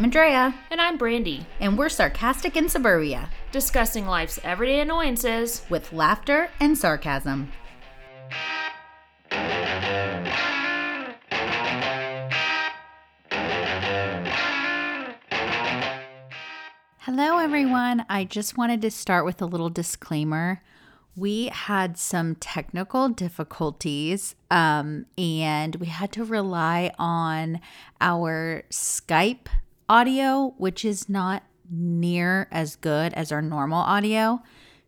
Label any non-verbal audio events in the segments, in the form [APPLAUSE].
I'm Andrea. And I'm Brandy. And we're sarcastic in suburbia, discussing life's everyday annoyances with laughter and sarcasm. Hello, everyone. I just wanted to start with a little disclaimer we had some technical difficulties um, and we had to rely on our Skype audio, which is not near as good as our normal audio.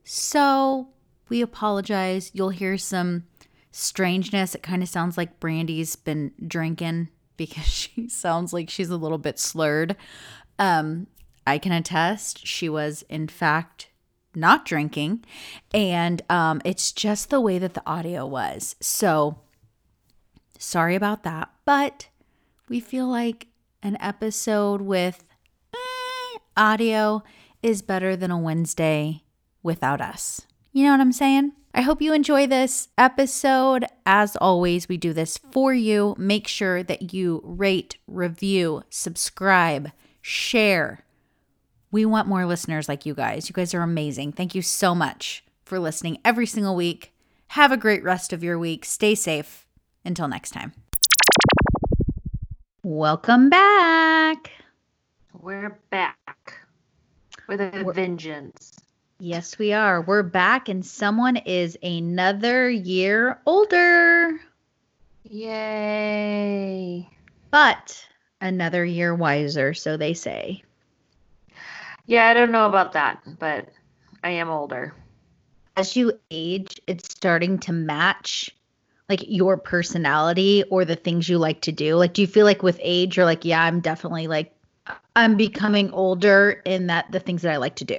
So we apologize. You'll hear some strangeness. It kind of sounds like Brandy's been drinking [LAUGHS] because she sounds like she's a little bit slurred. Um, I can attest she was, in fact, not drinking. And um, it's just the way that the audio was. So sorry about that. But we feel like an episode with eh, audio is better than a Wednesday without us. You know what I'm saying? I hope you enjoy this episode. As always, we do this for you. Make sure that you rate, review, subscribe, share we want more listeners like you guys. You guys are amazing. Thank you so much for listening every single week. Have a great rest of your week. Stay safe. Until next time. Welcome back. We're back with a We're, vengeance. Yes, we are. We're back, and someone is another year older. Yay. But another year wiser, so they say. Yeah, I don't know about that, but I am older. As you age, it's starting to match like your personality or the things you like to do. Like do you feel like with age you're like, yeah, I'm definitely like I'm becoming older in that the things that I like to do?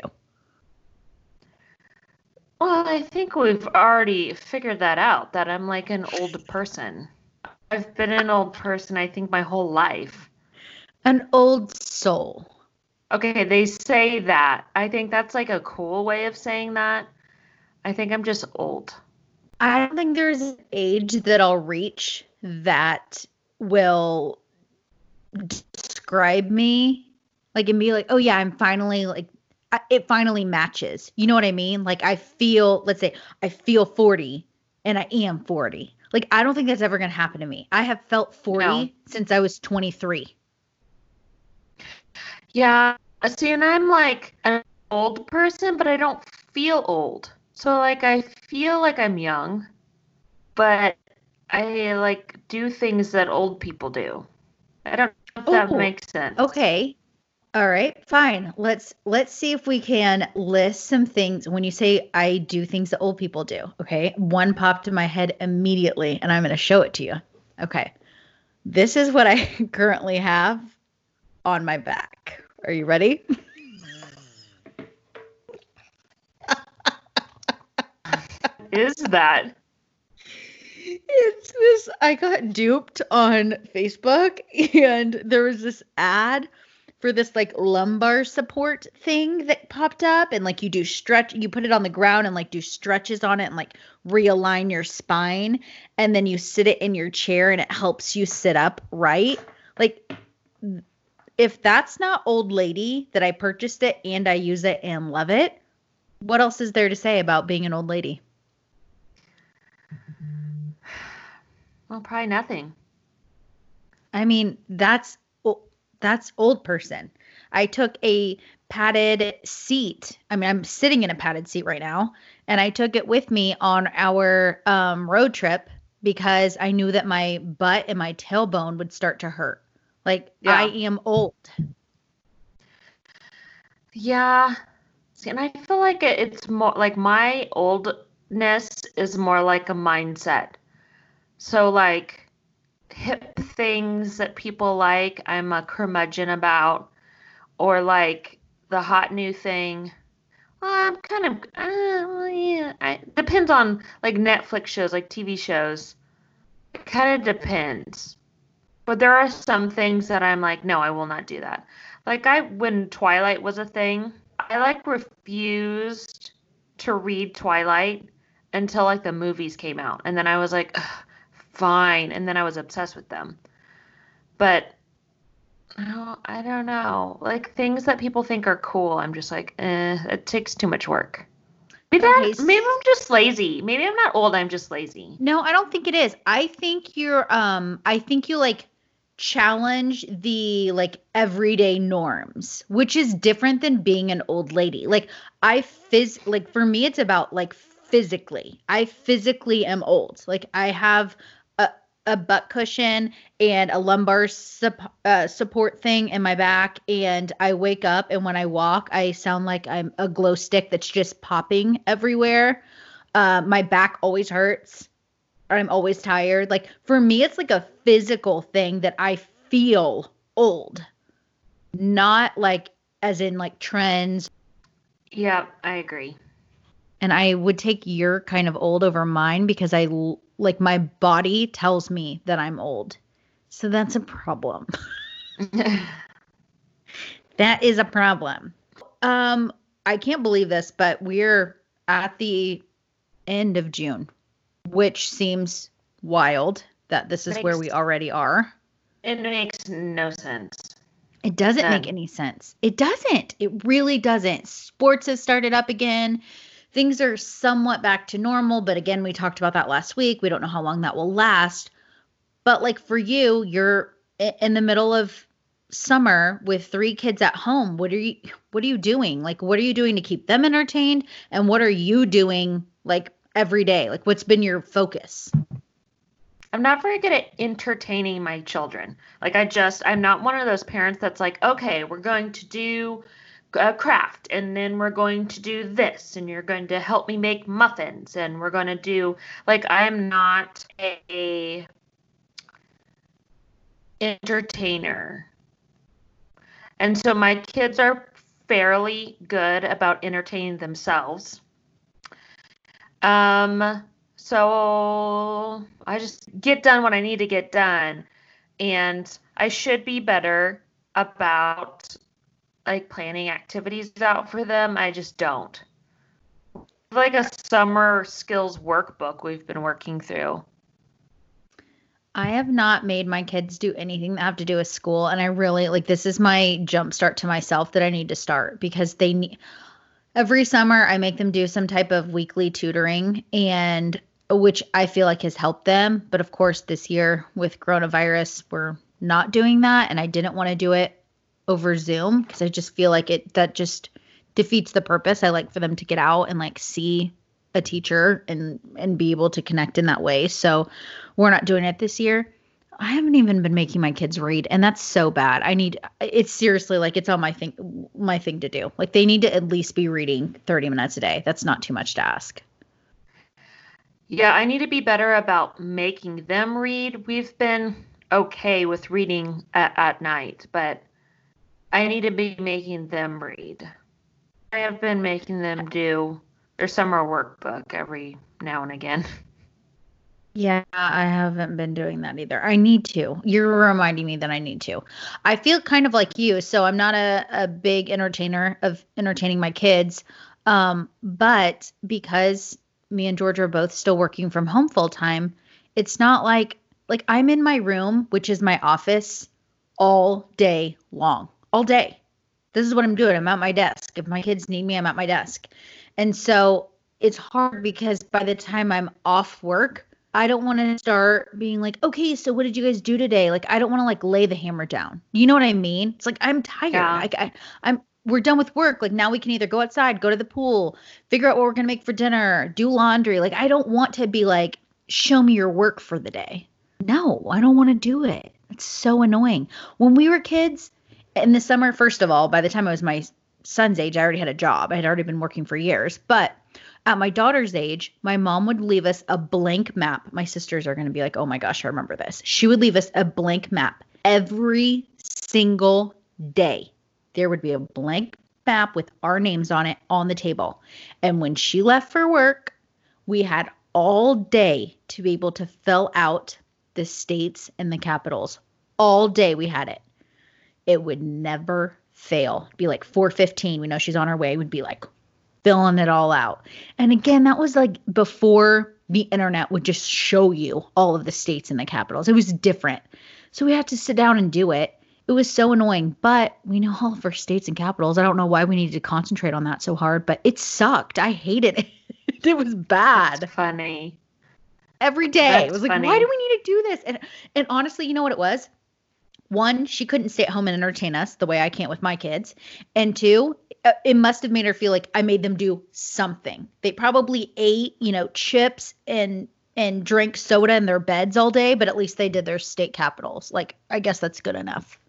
Well, I think we've already figured that out that I'm like an old person. I've been an old person I think my whole life. An old soul. Okay, they say that. I think that's like a cool way of saying that. I think I'm just old. I don't think there's an age that I'll reach that will describe me like and be like, "Oh yeah, I'm finally like it finally matches." You know what I mean? Like I feel, let's say I feel 40 and I am 40. Like I don't think that's ever going to happen to me. I have felt 40 no. since I was 23. Yeah. See, and I'm like an old person, but I don't feel old. So like I feel like I'm young, but I like do things that old people do. I don't know if that oh, makes sense. Okay. All right, fine. Let's let's see if we can list some things when you say I do things that old people do. Okay. One popped in my head immediately and I'm going to show it to you. Okay. This is what I [LAUGHS] currently have on my back. Are you ready? [LAUGHS] is that? It's this I got duped on Facebook and there was this ad for this like lumbar support thing that popped up and like you do stretch you put it on the ground and like do stretches on it and like realign your spine and then you sit it in your chair and it helps you sit up right like if that's not old lady that I purchased it and I use it and love it, what else is there to say about being an old lady? Well, probably nothing. I mean, that's that's old person. I took a padded seat. I mean, I'm sitting in a padded seat right now, and I took it with me on our um, road trip because I knew that my butt and my tailbone would start to hurt. Like yeah. I am old. Yeah. See, and I feel like it's more like my oldness is more like a mindset. So like hip things that people like, I'm a curmudgeon about, or like the hot new thing. Well, I'm kind of, uh, yeah. I, depends on like Netflix shows, like TV shows. It kind of depends. But there are some things that I'm like, no, I will not do that. Like I when Twilight was a thing, I like refused to read Twilight until like the movies came out. And then I was like, fine. And then I was obsessed with them. But I don't know. Like things that people think are cool, I'm just like, eh, it takes too much work. Maybe, that, maybe I'm just lazy. Maybe I'm not old. I'm just lazy. No, I don't think it is. I think you're um I think you like challenge the like everyday norms, which is different than being an old lady. Like I phys like for me it's about like physically. I physically am old. Like I have a butt cushion and a lumbar sup- uh, support thing in my back and I wake up and when I walk I sound like I'm a glow stick that's just popping everywhere. Uh, my back always hurts I'm always tired. Like for me, it's like a physical thing that I feel old, not like as in like trends. Yeah, I agree. And I would take your kind of old over mine because I l- like my body tells me that I'm old. So that's a problem. [LAUGHS] That is a problem. Um, I can't believe this, but we're at the end of June, which seems wild that this is where we already are. it makes no sense. It doesn't make any sense. It doesn't. It really doesn't. Sports have started up again. Things are somewhat back to normal, but again, we talked about that last week. We don't know how long that will last. But like for you, you're in the middle of summer with three kids at home. What are you what are you doing? Like what are you doing to keep them entertained and what are you doing like every day? Like what's been your focus? I'm not very good at entertaining my children. Like I just I'm not one of those parents that's like, "Okay, we're going to do a craft and then we're going to do this and you're going to help me make muffins and we're going to do like I'm not a entertainer. And so my kids are fairly good about entertaining themselves. Um, so I just get done what I need to get done. And I should be better about like planning activities out for them. I just don't. Like a summer skills workbook we've been working through. I have not made my kids do anything that have to do with school and I really like this is my jump start to myself that I need to start because they need every summer I make them do some type of weekly tutoring and which I feel like has helped them, but of course this year with coronavirus we're not doing that and I didn't want to do it over Zoom because I just feel like it that just defeats the purpose. I like for them to get out and like see a teacher and and be able to connect in that way. So we're not doing it this year. I haven't even been making my kids read and that's so bad. I need it's seriously like it's on my thing my thing to do. Like they need to at least be reading 30 minutes a day. That's not too much to ask. Yeah, I need to be better about making them read. We've been okay with reading at, at night, but I need to be making them read. I have been making them do their summer workbook every now and again. [LAUGHS] Yeah, I haven't been doing that either. I need to. You're reminding me that I need to. I feel kind of like you, so I'm not a, a big entertainer of entertaining my kids. Um, but because me and George are both still working from home full time, it's not like like I'm in my room, which is my office, all day long. All day. This is what I'm doing. I'm at my desk. If my kids need me, I'm at my desk. And so it's hard because by the time I'm off work, I don't want to start being like, okay, so what did you guys do today? Like, I don't want to like lay the hammer down. You know what I mean? It's like I'm tired. Yeah. I, I, I'm. We're done with work. Like now we can either go outside, go to the pool, figure out what we're gonna make for dinner, do laundry. Like I don't want to be like, show me your work for the day. No, I don't want to do it. It's so annoying. When we were kids in the summer, first of all, by the time I was my son's age, I already had a job. I had already been working for years. But at my daughter's age, my mom would leave us a blank map. My sisters are going to be like, oh my gosh, I remember this. She would leave us a blank map every single day. There would be a blank map with our names on it on the table. And when she left for work, we had all day to be able to fill out the states and the capitals. All day we had it. It would never fail. Be like 415. We know she's on her way. Would be like filling it all out. And again, that was like before the internet would just show you all of the states and the capitals. It was different. So we had to sit down and do it. It was so annoying, but we know all of our states and capitals. I don't know why we needed to concentrate on that so hard, but it sucked. I hated it. [LAUGHS] it was bad. That's funny. Every day. That's it was like, funny. why do we need to do this? And and honestly, you know what it was? One, she couldn't stay at home and entertain us the way I can't with my kids. And two, uh, it must have made her feel like I made them do something. They probably ate, you know, chips and and drank soda in their beds all day, but at least they did their state capitals. Like, I guess that's good enough.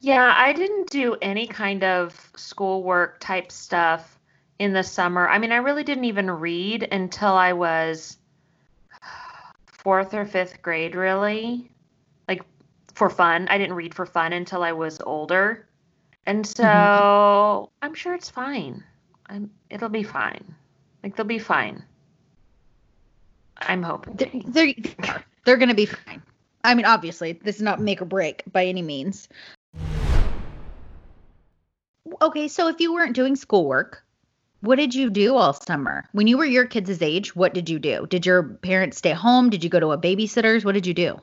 Yeah, I didn't do any kind of schoolwork type stuff in the summer. I mean, I really didn't even read until I was [SIGHS] fourth or fifth grade, really. For fun. I didn't read for fun until I was older. And mm-hmm. so I'm sure it's fine. I'm, it'll be fine. Like they'll be fine. I'm hoping. They're they're, they're going to be fine. I mean, obviously, this is not make or break by any means. Okay, so if you weren't doing schoolwork, what did you do all summer? When you were your kids' age, what did you do? Did your parents stay home? Did you go to a babysitter's? What did you do?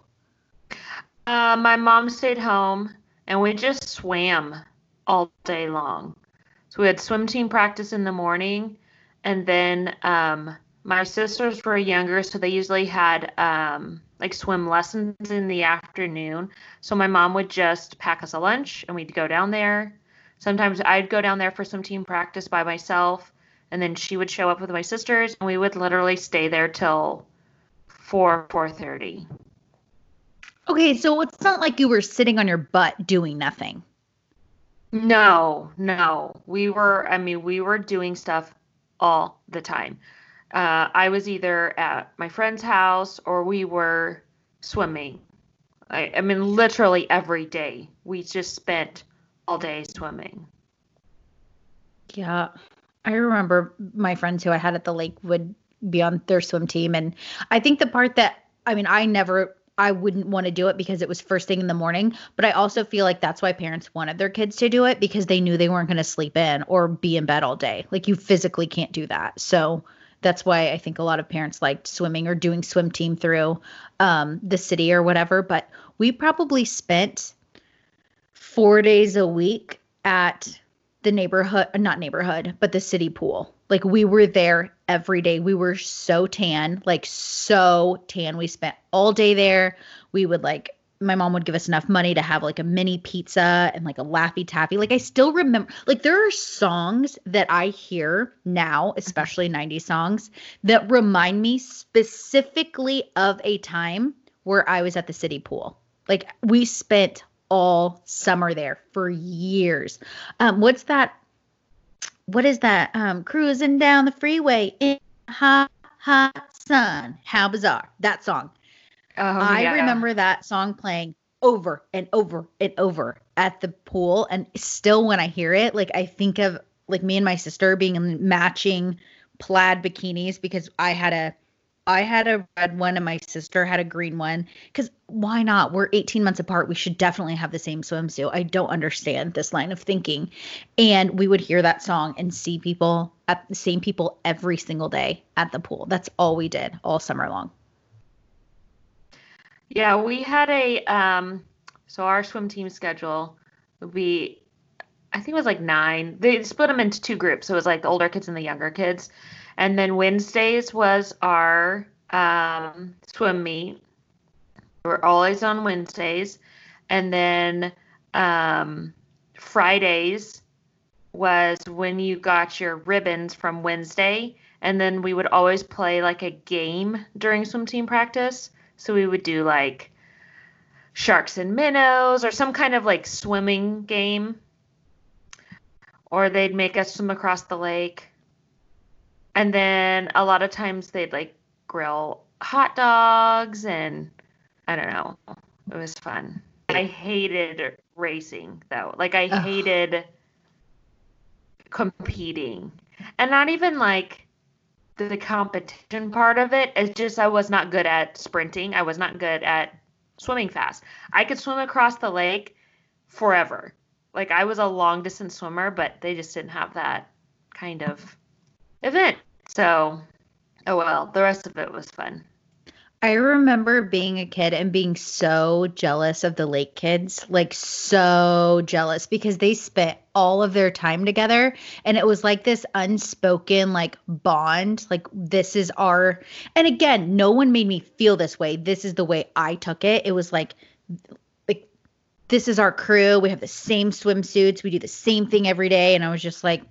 Uh, my mom stayed home and we just swam all day long. So we had swim team practice in the morning, and then um, my sisters were younger, so they usually had um, like swim lessons in the afternoon. So my mom would just pack us a lunch and we'd go down there. Sometimes I'd go down there for swim team practice by myself, and then she would show up with my sisters, and we would literally stay there till four four thirty. Okay, so it's not like you were sitting on your butt doing nothing. No, no. We were, I mean, we were doing stuff all the time. Uh, I was either at my friend's house or we were swimming. I, I mean, literally every day. We just spent all day swimming. Yeah. I remember my friends who I had at the lake would be on their swim team. And I think the part that, I mean, I never, I wouldn't want to do it because it was first thing in the morning. But I also feel like that's why parents wanted their kids to do it because they knew they weren't going to sleep in or be in bed all day. Like you physically can't do that. So that's why I think a lot of parents liked swimming or doing swim team through um, the city or whatever. But we probably spent four days a week at the neighborhood, not neighborhood, but the city pool. Like we were there every day. We were so tan, like so tan. We spent all day there. We would like, my mom would give us enough money to have like a mini pizza and like a Laffy Taffy. Like I still remember, like there are songs that I hear now, especially 90s songs, that remind me specifically of a time where I was at the city pool. Like we spent all summer there for years. Um, what's that? What is that? Um, cruising down the freeway in hot, hot sun. How bizarre. That song. Oh, I yeah. remember that song playing over and over and over at the pool. And still, when I hear it, like I think of like me and my sister being in matching plaid bikinis because I had a I had a red one and my sister had a green one. Because why not? We're 18 months apart. We should definitely have the same swimsuit. I don't understand this line of thinking. And we would hear that song and see people at the same people every single day at the pool. That's all we did all summer long. Yeah, we had a um so our swim team schedule would be I think it was like nine. They split them into two groups. So it was like the older kids and the younger kids. And then Wednesdays was our um swim meet. We're always on Wednesdays. And then um Fridays was when you got your ribbons from Wednesday. And then we would always play like a game during swim team practice. So we would do like sharks and minnows or some kind of like swimming game. Or they'd make us swim across the lake. And then a lot of times they'd like grill hot dogs and I don't know. It was fun. I hated racing though. Like I Ugh. hated competing. And not even like the competition part of it. It's just I was not good at sprinting. I was not good at swimming fast. I could swim across the lake forever. Like I was a long distance swimmer, but they just didn't have that kind of event. So, oh well, the rest of it was fun. I remember being a kid and being so jealous of the lake kids, like so jealous because they spent all of their time together and it was like this unspoken like bond, like this is our and again, no one made me feel this way. This is the way I took it. It was like like this is our crew. We have the same swimsuits. We do the same thing every day and I was just like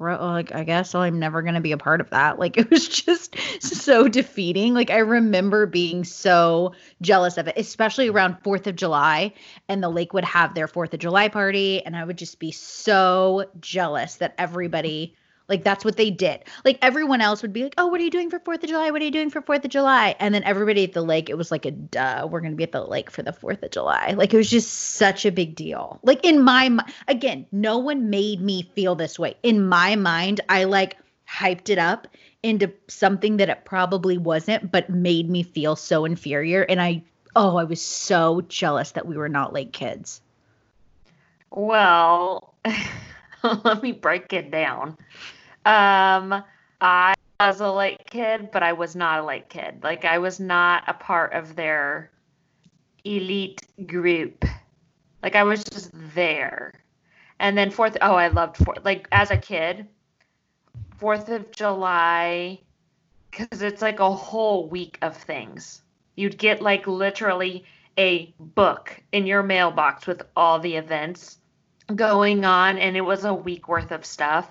like I guess I'm never going to be a part of that. [LAUGHS] Like it was just so defeating. Like I remember being so jealous of it, especially around 4th of July and the lake would have their 4th of July party and I would just be so jealous that everybody like that's what they did. Like everyone else would be like, "Oh, what are you doing for 4th of July? What are you doing for 4th of July?" And then everybody at the lake, it was like a duh, we're going to be at the lake for the 4th of July. Like it was just such a big deal. Like in my again, no one made me feel this way. In my mind, I like hyped it up into something that it probably wasn't, but made me feel so inferior and I oh, I was so jealous that we were not lake kids. Well, [LAUGHS] let me break it down. Um, I was a late kid, but I was not a late kid. Like I was not a part of their elite group. Like I was just there. And then fourth, oh, I loved fourth. Like as a kid, Fourth of July, because it's like a whole week of things. You'd get like literally a book in your mailbox with all the events going on, and it was a week worth of stuff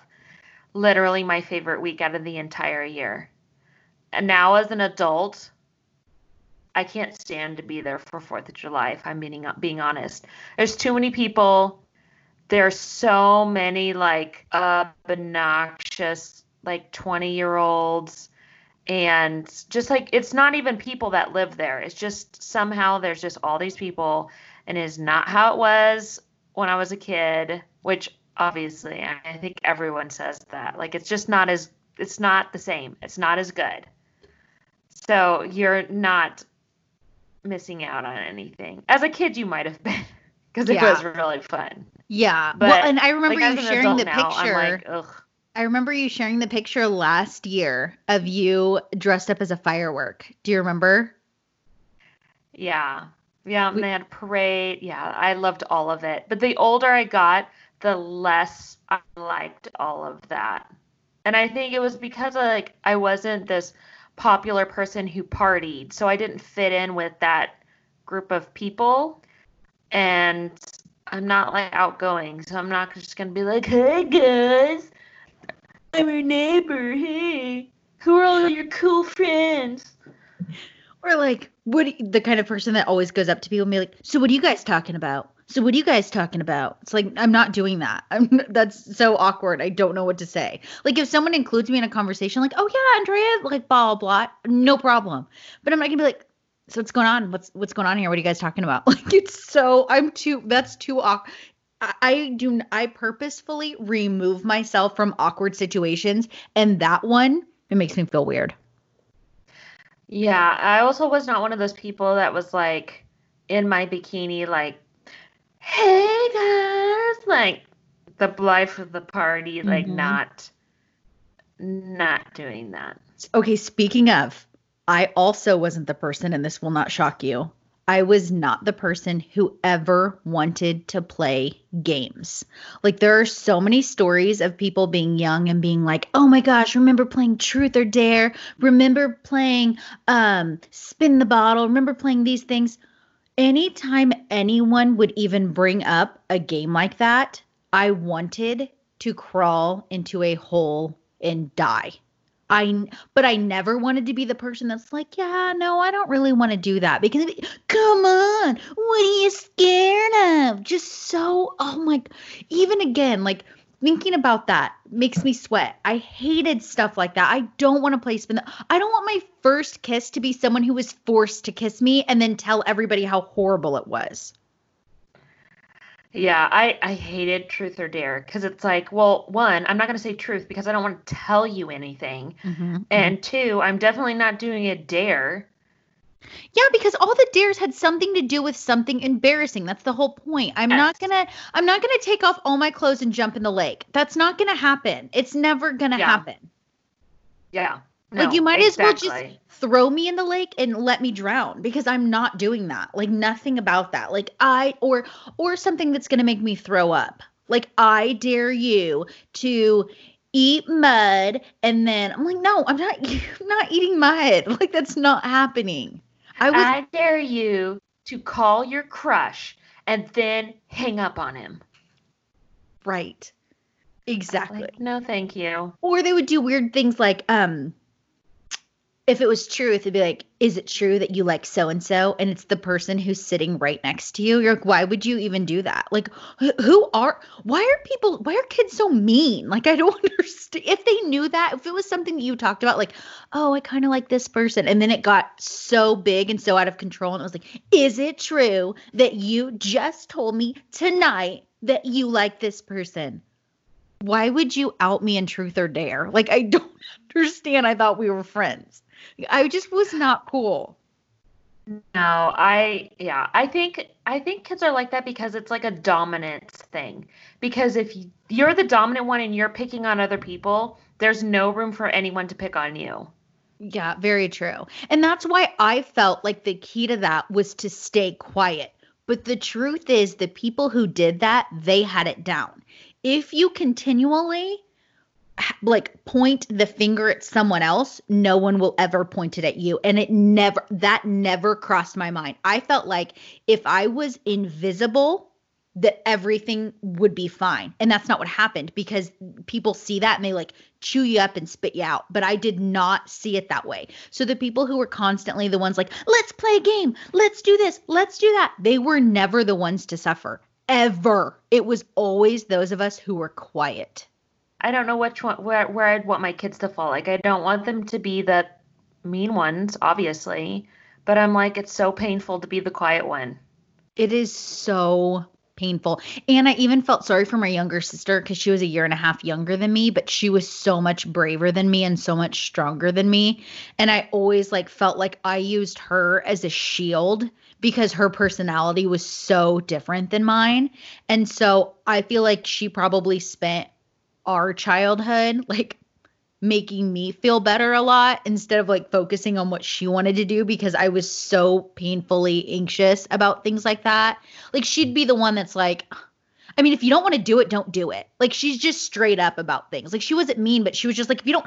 literally my favorite week out of the entire year. And now as an adult, I can't stand to be there for 4th of July if I'm being being honest. There's too many people. There's so many like obnoxious like 20-year-olds and just like it's not even people that live there. It's just somehow there's just all these people and it is not how it was when I was a kid, which obviously. I think everyone says that. Like it's just not as it's not the same. It's not as good. So you're not missing out on anything. As a kid, you might have been [LAUGHS] because it yeah. was really fun. Yeah. But well, and I remember like, you sharing the now, picture. Like, I remember you sharing the picture last year of you dressed up as a firework. Do you remember? Yeah. Yeah, we, they had a parade. Yeah, I loved all of it. But the older I got, the less I liked all of that. And I think it was because of, like I wasn't this popular person who partied, so I didn't fit in with that group of people. And I'm not like outgoing, so I'm not just gonna be like, "Hey guys, I'm your neighbor. Hey, who are all your cool friends?" Or like, what the kind of person that always goes up to people and be like, "So what are you guys talking about?" So what are you guys talking about? It's like i'm not doing that. [LAUGHS] I'm that's so awkward. I don't know what to say. Like if someone includes me in a conversation like oh yeah andrea like blah blah blah no problem. But i'm not gonna be like so what's going on? What's what's going on here? What are you guys talking about? [LAUGHS] Like it's so i'm too that's too awkward I do I purposefully remove myself from awkward situations and that one it makes me feel weird. Yeah, I also was not one of those people that was like in my bikini like hey guys, like the life of the party, like mm-hmm. not not doing that. Okay, speaking of, I also wasn't the person, and this will not shock you. I was not the person who ever wanted to play games. Like, there are so many stories of people being young and being like, oh my gosh, remember playing Truth or Dare? Remember playing um, Spin the Bottle? Remember playing these things? Anytime anyone would even bring up a game like that, I wanted to crawl into a hole and die. I but I never wanted to be the person that's like, yeah, no, I don't really want to do that because come on, what are you scared of? Just so oh my even again, like thinking about that makes me sweat. I hated stuff like that. I don't want to play spin. The, I don't want my first kiss to be someone who was forced to kiss me and then tell everybody how horrible it was. Yeah, I I hated truth or dare because it's like, well, one, I'm not going to say truth because I don't want to tell you anything, mm-hmm. and two, I'm definitely not doing a dare yeah, because all the dares had something to do with something embarrassing. That's the whole point. I'm yes. not gonna I'm not gonna take off all my clothes and jump in the lake. That's not gonna happen. It's never gonna yeah. happen. Yeah. No, like you might as well just throw me in the lake and let me drown because I'm not doing that. Like nothing about that. Like I or or something that's going to make me throw up. Like I dare you to eat mud and then I'm like no, I'm not [LAUGHS] I'm not eating mud. [LAUGHS] Like that's not happening. I was I dare you to call your crush and then hang up on him. right. Exactly. Like, no, thank you. Or they would do weird things like, um, if it was true, it'd be like, is it true that you like so and so? And it's the person who's sitting right next to you. You're like, why would you even do that? Like, who are, why are people, why are kids so mean? Like, I don't [LAUGHS] understand. If they knew that, if it was something that you talked about, like, oh, I kind of like this person. And then it got so big and so out of control. And it was like, is it true that you just told me tonight that you like this person? why would you out me in truth or dare? Like I don't [LAUGHS] understand. I thought we were friends. I just was not cool. No, I yeah, I think I think kids are like that because it's like a dominance thing. Because if you're the dominant one and you're picking on other people, there's no room for anyone to pick on you. Yeah, very true. And that's why I felt like the key to that was to stay quiet. But the truth is the people who did that, they had it down. If you continually like point the finger at someone else, no one will ever point it at you. And it never that never crossed my mind. I felt like if I was invisible, that everything would be fine. And that's not what happened because people see that and they like chew you up and spit you out. But I did not see it that way. So the people who were constantly the ones like, let's play a game, let's do this, let's do that, they were never the ones to suffer. Ever. It was always those of us who were quiet. I don't know which one where where I'd want my kids to fall. Like I don't want them to be the mean ones, obviously, but I'm like it's so painful to be the quiet one. It is so painful. And I even felt sorry for my younger sister because she was a year and a half younger than me, but she was so much braver than me and so much stronger than me. And I always like felt like I used her as a shield because her personality was so different than mine. And so I feel like she probably spent our childhood like making me feel better a lot instead of like focusing on what she wanted to do because I was so painfully anxious about things like that. Like she'd be the one that's like I mean, if you don't want to do it, don't do it. Like she's just straight up about things. Like she wasn't mean, but she was just like, if you don't,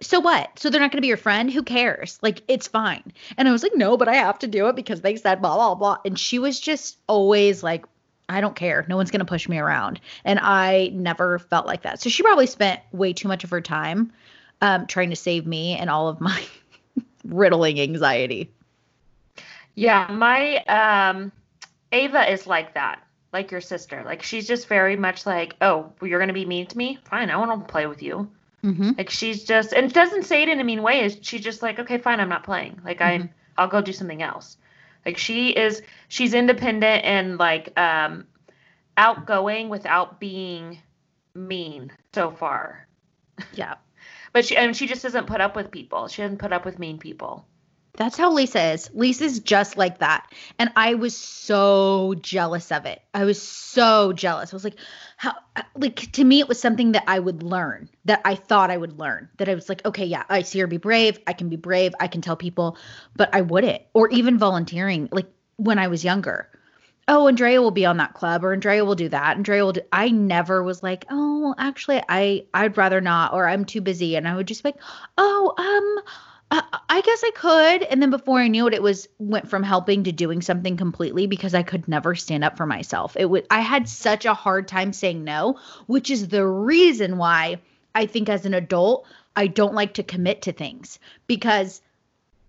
so what? So they're not going to be your friend? Who cares? Like it's fine. And I was like, no, but I have to do it because they said blah blah blah. And she was just always like, I don't care. No one's going to push me around. And I never felt like that. So she probably spent way too much of her time um, trying to save me and all of my [LAUGHS] riddling anxiety. Yeah, my um Ava is like that, like your sister. Like she's just very much like, "Oh, well, you're going to be mean to me? Fine, I want to play with you." Mm-hmm. Like she's just and doesn't say it in a mean way. Is she's just like, "Okay, fine, I'm not playing. Like Mhm. I I'll go do something else." Like she is she's independent and like um outgoing without being mean so far. [LAUGHS] Yeah. But she and she just doesn't put up with people. She doesn't put up with mean people. That's how Lisa is. Lisa's just like that. And I was so jealous of it. I was so jealous. I was like, how, like, to me, it was something that I would learn, that I thought I would learn. That I was like, okay, yeah, I see her be brave. I can be brave. I can tell people, but I wouldn't. Or even volunteering, like when I was younger. Oh, Andrea will be on that club, or Andrea will do that. Andrea will do. I never was like, oh, actually, I I'd rather not, or I'm too busy, and I would just be like, oh, um, I, I guess I could. And then before I knew it, it was went from helping to doing something completely because I could never stand up for myself. It would I had such a hard time saying no, which is the reason why I think as an adult I don't like to commit to things because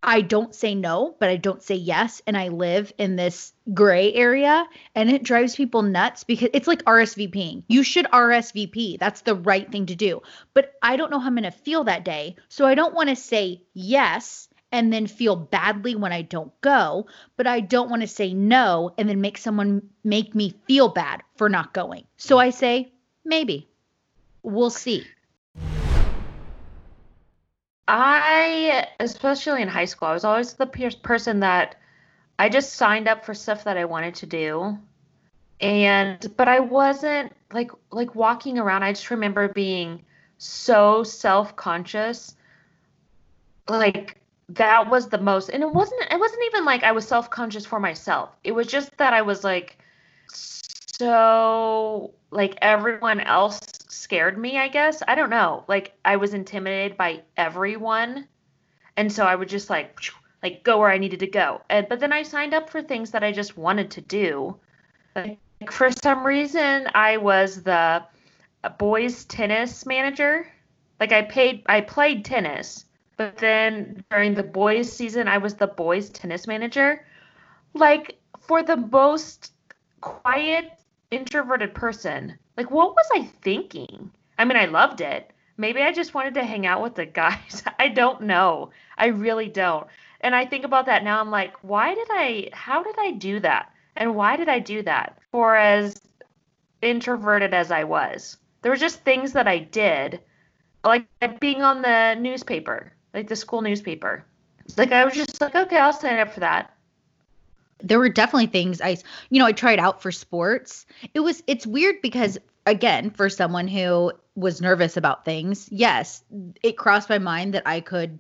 I don't say no, but I don't say yes. And I live in this gray area and it drives people nuts because it's like RSVPing. You should RSVP. That's the right thing to do. But I don't know how I'm going to feel that day. So I don't want to say yes and then feel badly when I don't go. But I don't want to say no and then make someone make me feel bad for not going. So I say maybe. We'll see. I, especially in high school, I was always the pe- person that I just signed up for stuff that I wanted to do. And but I wasn't like like walking around, I just remember being so self-conscious like that was the most and it wasn't it wasn't even like I was self-conscious for myself. It was just that I was like so like everyone else scared me, I guess. I don't know. Like I was intimidated by everyone. And so I would just like like go where I needed to go. And but then I signed up for things that I just wanted to do. Like for some reason I was the boys tennis manager. Like I paid I played tennis, but then during the boys season I was the boys tennis manager. Like for the most quiet introverted person. Like, what was I thinking? I mean, I loved it. Maybe I just wanted to hang out with the guys. [LAUGHS] I don't know. I really don't. And I think about that now. I'm like, why did I, how did I do that? And why did I do that? For as introverted as I was, there were just things that I did, like being on the newspaper, like the school newspaper. Like, I was just like, okay, I'll sign up for that there were definitely things I, you know, I tried out for sports. It was, it's weird because, again, for someone who was nervous about things, yes, it crossed my mind that I could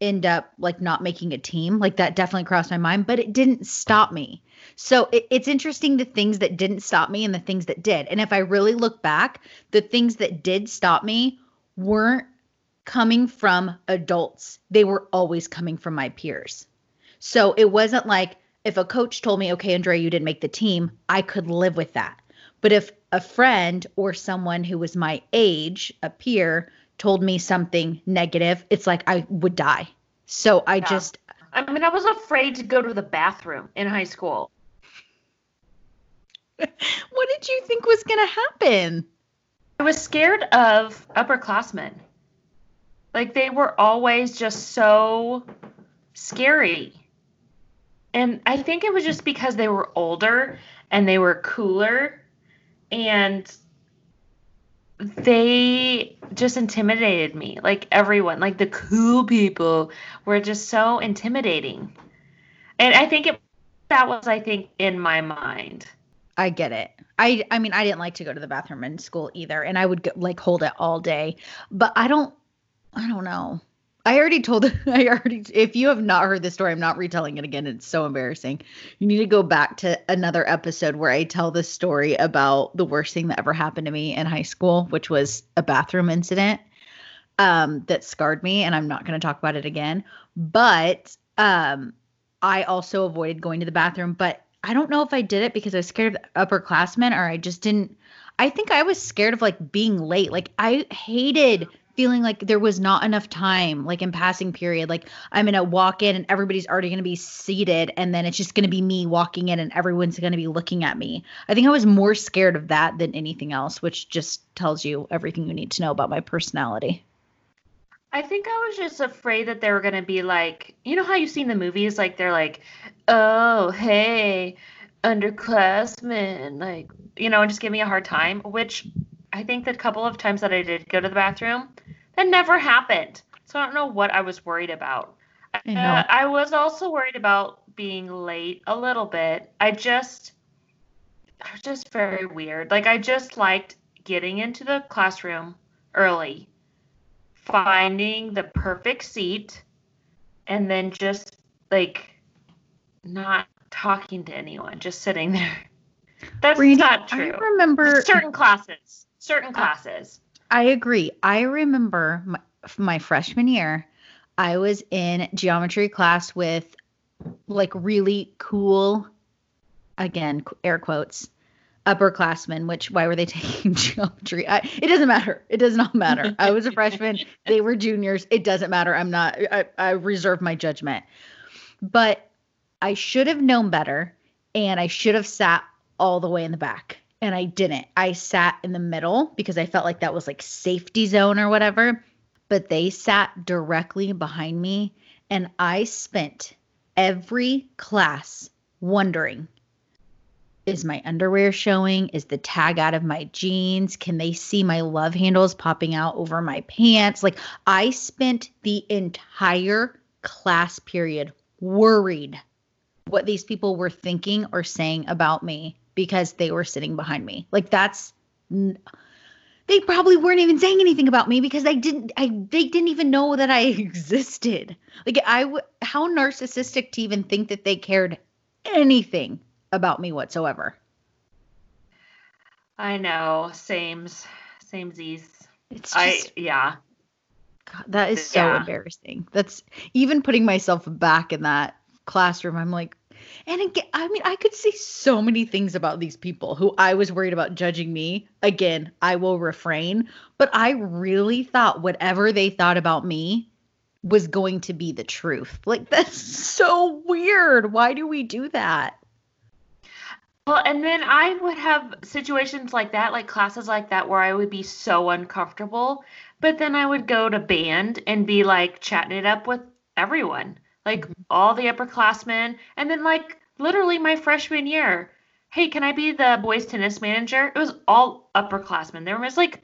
end up like not making a team. Like that definitely crossed my mind, but it didn't stop me. So it, it's interesting the things that didn't stop me and the things that did. And if I really look back, the things that did stop me weren't coming from adults, they were always coming from my peers. So it wasn't like, if a coach told me, okay, Andrea, you didn't make the team, I could live with that. But if a friend or someone who was my age, a peer, told me something negative, it's like I would die. So I yeah. just. I mean, I was afraid to go to the bathroom in high school. [LAUGHS] what did you think was going to happen? I was scared of upperclassmen. Like, they were always just so scary. And I think it was just because they were older and they were cooler and they just intimidated me. Like everyone, like the cool people were just so intimidating. And I think it that was I think in my mind. I get it. I I mean I didn't like to go to the bathroom in school either and I would go, like hold it all day. But I don't I don't know. I already told [LAUGHS] I already if you have not heard this story, I'm not retelling it again. It's so embarrassing. You need to go back to another episode where I tell this story about the worst thing that ever happened to me in high school, which was a bathroom incident um, that scarred me, and I'm not going to talk about it again. But um, I also avoided going to the bathroom, but I don't know if I did it because I was scared of upperclassmen or I just didn't. I think I was scared of like being late. Like I hated feeling like there was not enough time, like in passing period. Like I'm gonna walk in and everybody's already gonna be seated, and then it's just gonna be me walking in and everyone's gonna be looking at me. I think I was more scared of that than anything else, which just tells you everything you need to know about my personality. I think I was just afraid that they were gonna be like, you know how you've seen the movies, like they're like, oh hey, underclassmen, like you know, and just give me a hard time, which I think the couple of times that I did go to the bathroom, that never happened. So I don't know what I was worried about. I, uh, I was also worried about being late a little bit. I just, I was just very weird. Like I just liked getting into the classroom early, finding the perfect seat, and then just like not talking to anyone, just sitting [LAUGHS] there. That's Brandy, not true. I remember certain classes certain uh, classes. I agree. I remember my, my freshman year, I was in geometry class with like really cool, again, air quotes, upperclassmen, which why were they [LAUGHS] taking geometry? I, it doesn't matter. It does not matter. I was a freshman. [LAUGHS] They were juniors. It doesn't matter. I'm not, I, I reserve my judgment. But I should have known better and I should have sat all the way in the back and I didn't. I sat in the middle because I felt like that was like safety zone or whatever. But they sat directly behind me and I spent every class wondering is my underwear showing? Is the tag out of my jeans? Can they see my love handles popping out over my pants? Like I spent the entire class period worried what these people were thinking or saying about me because they were sitting behind me. Like that's they probably weren't even saying anything about me because I didn't I they didn't even know that I [LAUGHS] existed. Like I w- how narcissistic to even think that they cared anything about me whatsoever. I know, same's samesies. It's just I yeah. God, that is so Yeah. embarrassing. That's even putting myself back in that classroom. I'm like, and again, I mean, I could say so many things about these people who I was worried about judging me. Again, I will refrain, but I really thought whatever they thought about me was going to be the truth. Like, [LAUGHS] that's so weird. Why do we do that? Well, and then I would have situations like that, like classes like that, where I would be so uncomfortable. But then I would go to band and be like chatting it up with everyone, like Mhm. all the upperclassmen. And then, like, literally my freshman year, hey, can I be the boys' tennis manager? It was all upperclassmen. There was like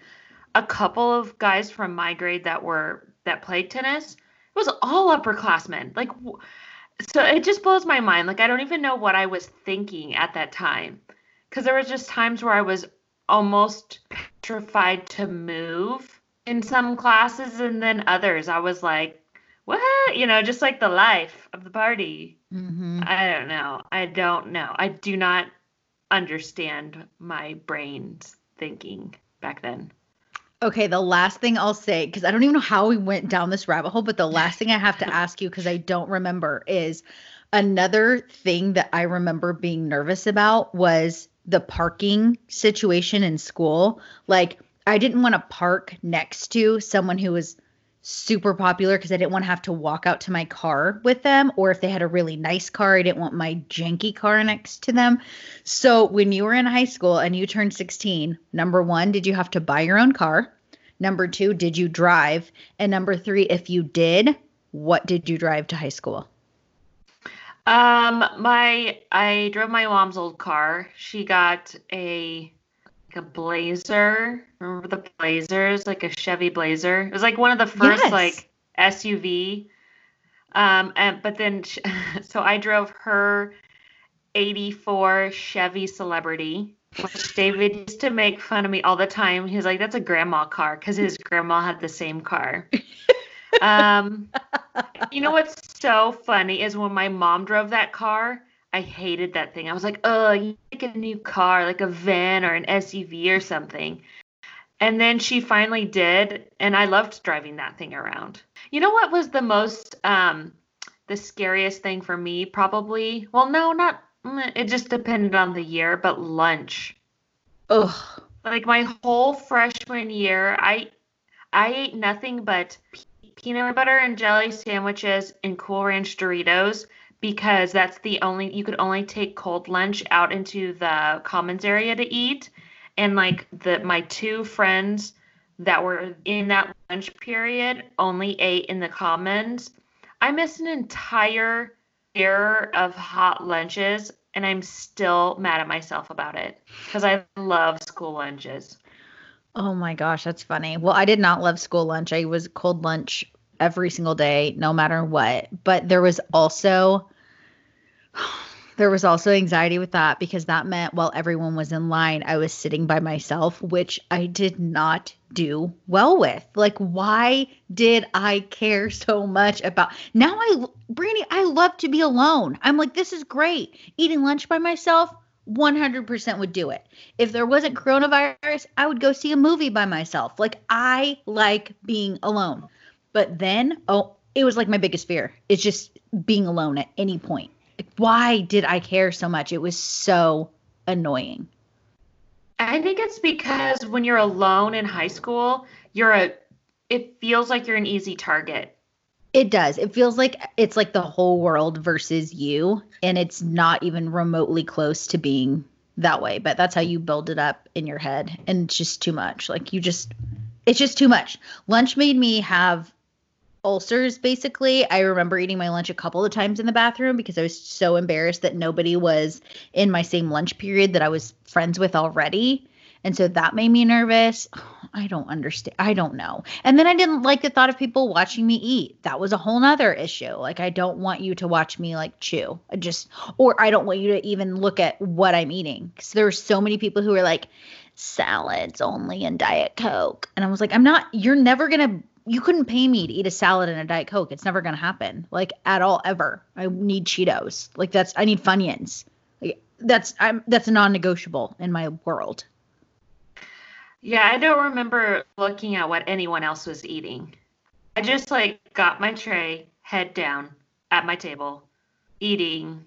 a couple of guys from my grade that were that played tennis. It was all upperclassmen. Like, so it just blows my mind. Like I don't even know what I was thinking at that time. Cuz there was just times where I was almost petrified to move in some classes and then others I was like, "What?" You know, just like the life of the party. Mm-hmm. I don't know. I don't know. I do not understand my brain's thinking back then. Okay, the last thing I'll say, because I don't even know how we went down this rabbit hole, but the last thing I have to ask you, because I don't remember, is another thing that I remember being nervous about was the parking situation in school. Like, I didn't want to park next to someone who was super popular because I didn't want to have to walk out to my car with them. Or if they had a really nice car, I didn't want my janky car next to them. So when you were in high school and you turned 16, number one, did you have to buy your own car? Number two, did you drive? And number three, if you did, what did you drive to high school? Um, my I drove my mom's old car. She got a a Blazer. Remember the Blazers, like a Chevy Blazer. It was like one of the first Yes. like SUV. Um, and but then sh- [LAUGHS] so I drove her 84 Chevy Celebrity, which David used to make fun of me all the time. He was like, "That's a grandma car," because his grandma had the same car. [LAUGHS] Um, you know what's so funny is when my mom drove that car, I hated that thing. I was like, oh, you get a new car, like a van or an SUV or something. And then she finally did, and I loved driving that thing around. You know what was the most, um, the scariest thing for me? Probably, well, no, not, mm, it just depended on the year, but lunch. Ugh. Like my whole freshman year, I I ate nothing but peanut butter and jelly sandwiches and Cool Ranch Doritos because that's the only you could only take cold lunch out into the commons area to eat. And like the my two friends that were in that lunch period only ate in the commons. I missed an entire year of hot lunches and I'm still mad at myself about it because I love school lunches. Oh my gosh, that's funny. Well, I did not love school lunch. I was cold lunch every single day, no matter what. But there was also [SIGHS] there was also anxiety with that because that meant while everyone was in line, I was sitting by myself, which I did not do well with. Like, why did I care so much about now? I, Brandy, I love to be alone. I'm like, this is great. Eating lunch by myself, 100% would do it. If there wasn't coronavirus, I would go see a movie by myself. Like, I like being alone. But then, oh, it was like my biggest fear. It's just being alone at any point. Why did I care so much? It was so annoying. I think it's because when you're alone in high school, you're a it feels like you're an easy target. It does. It feels like it's like the whole world versus you, and it's not even remotely close to being that way. But that's how you build it up in your head, and it's just too much. Like you just, it's just too much. Lunch made me have ulcers. Basically, I remember eating my lunch a couple of times in the bathroom because I was so embarrassed that nobody was in my same lunch period that I was friends with already. And so that made me nervous. [SIGHS] I don't understand. I don't know. And then I didn't like the thought of people watching me eat. That was a whole nother issue. Like, I don't want you to watch me like chew. I just, or I don't want you to even look at what I'm eating. Because there were so many people who were like, salads only and Diet Coke. And I was like, I'm not, you're never going to, you couldn't pay me to eat a salad and a Diet Coke. It's never to happen, like at all, ever. I need Cheetos. Like that's, I need Funyuns. Like, that's, I'm, that's a non negotiable in my world. Yeah, I don't remember looking at what anyone else was eating. I just like got my tray, head down at my table, eating.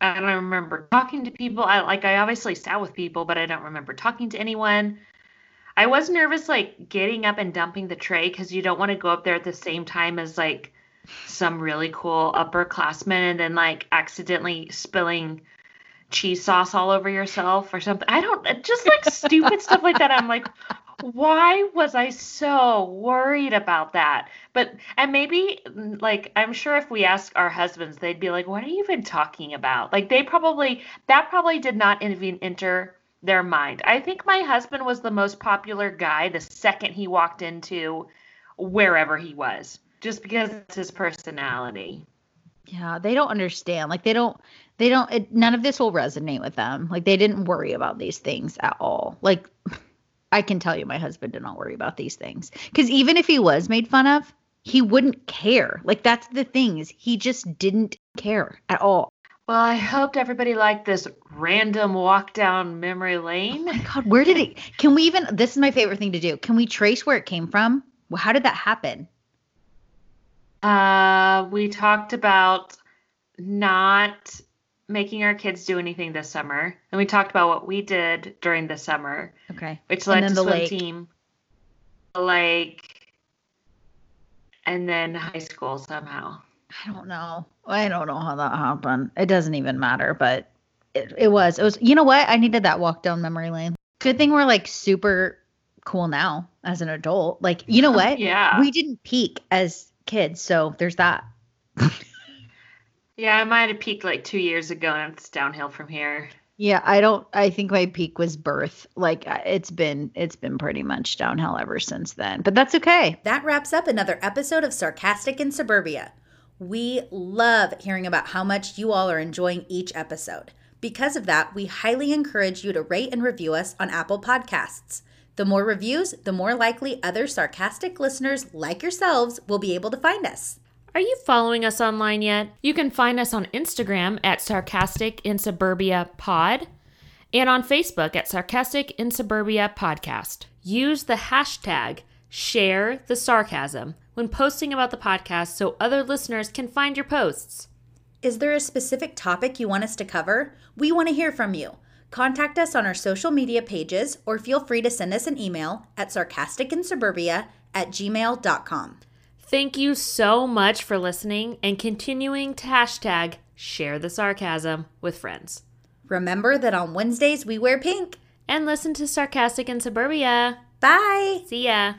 I don't remember talking to people. I like I obviously sat with people, but I don't remember talking to anyone. I was nervous like getting up and dumping the tray because you don't want to go up there at the same time as like some really cool upperclassmen and then like accidentally spilling cheese sauce all over yourself or something. I don't uh, just like stupid stuff like that. I'm like, why was I so worried about that? But and maybe mm, like I'm sure if we ask our husbands, they'd be like, what are you even talking about? Like they probably that probably did not even enter their mind. I think my husband was the most popular guy the second he walked into wherever he was, just because it's his personality. Yeah, they don't understand. Like they don't they don't it, none of this will resonate with them. Like they didn't worry about these things at all. Like I can tell you my husband did not worry about these things. Cuz even if he was made fun of, he wouldn't care. Like that's the thing is He just didn't care at all. Well, I hoped everybody liked this random walk down memory lane. Oh my god, where did it Can we even This is my favorite thing to do. Can we trace where it came from? How did that happen? Uh, we talked about not making our kids do anything this summer, and we talked about what we did during the summer. Okay. Which led to the swim lake. team, the lake, and then high school somehow. I don't know. I don't know how that happened. It doesn't even matter, but it, it was. It was. You know what? I needed that walk down memory lane. Good thing we're like super cool now as an adult. Like, you know [LAUGHS] what? yeah. We didn't peak as kids. So there's that. [LAUGHS] yeah, I might have peaked like two years ago and it's downhill from here. Yeah, I don't I think my peak was birth. Like it's been it's been pretty much downhill ever since then. But that's okay. That wraps up another episode of Sarcastic in Suburbia. We love hearing about how much you all are enjoying each episode. Because of that, we highly encourage you to rate and review us on Apple Podcasts. The more reviews, the more likely other sarcastic listeners like yourselves will be able to find us. Are you following us online yet? You can find us on Instagram at Sarcastic in Suburbia Pod and on Facebook at Sarcastic in Suburbia Podcast. Use the hashtag share the sarcasm when posting about the podcast so other listeners can find your posts. Is there a specific topic you want us to cover? We want to hear from you. Contact us on our social media pages or feel free to send us an email at sarcasticinsuburbia at gmail.com. Thank you so much for listening and continuing to hashtag share the sarcasm with friends. Remember that on Wednesdays we wear pink. And listen to Sarcastic in Suburbia. Bye. See ya.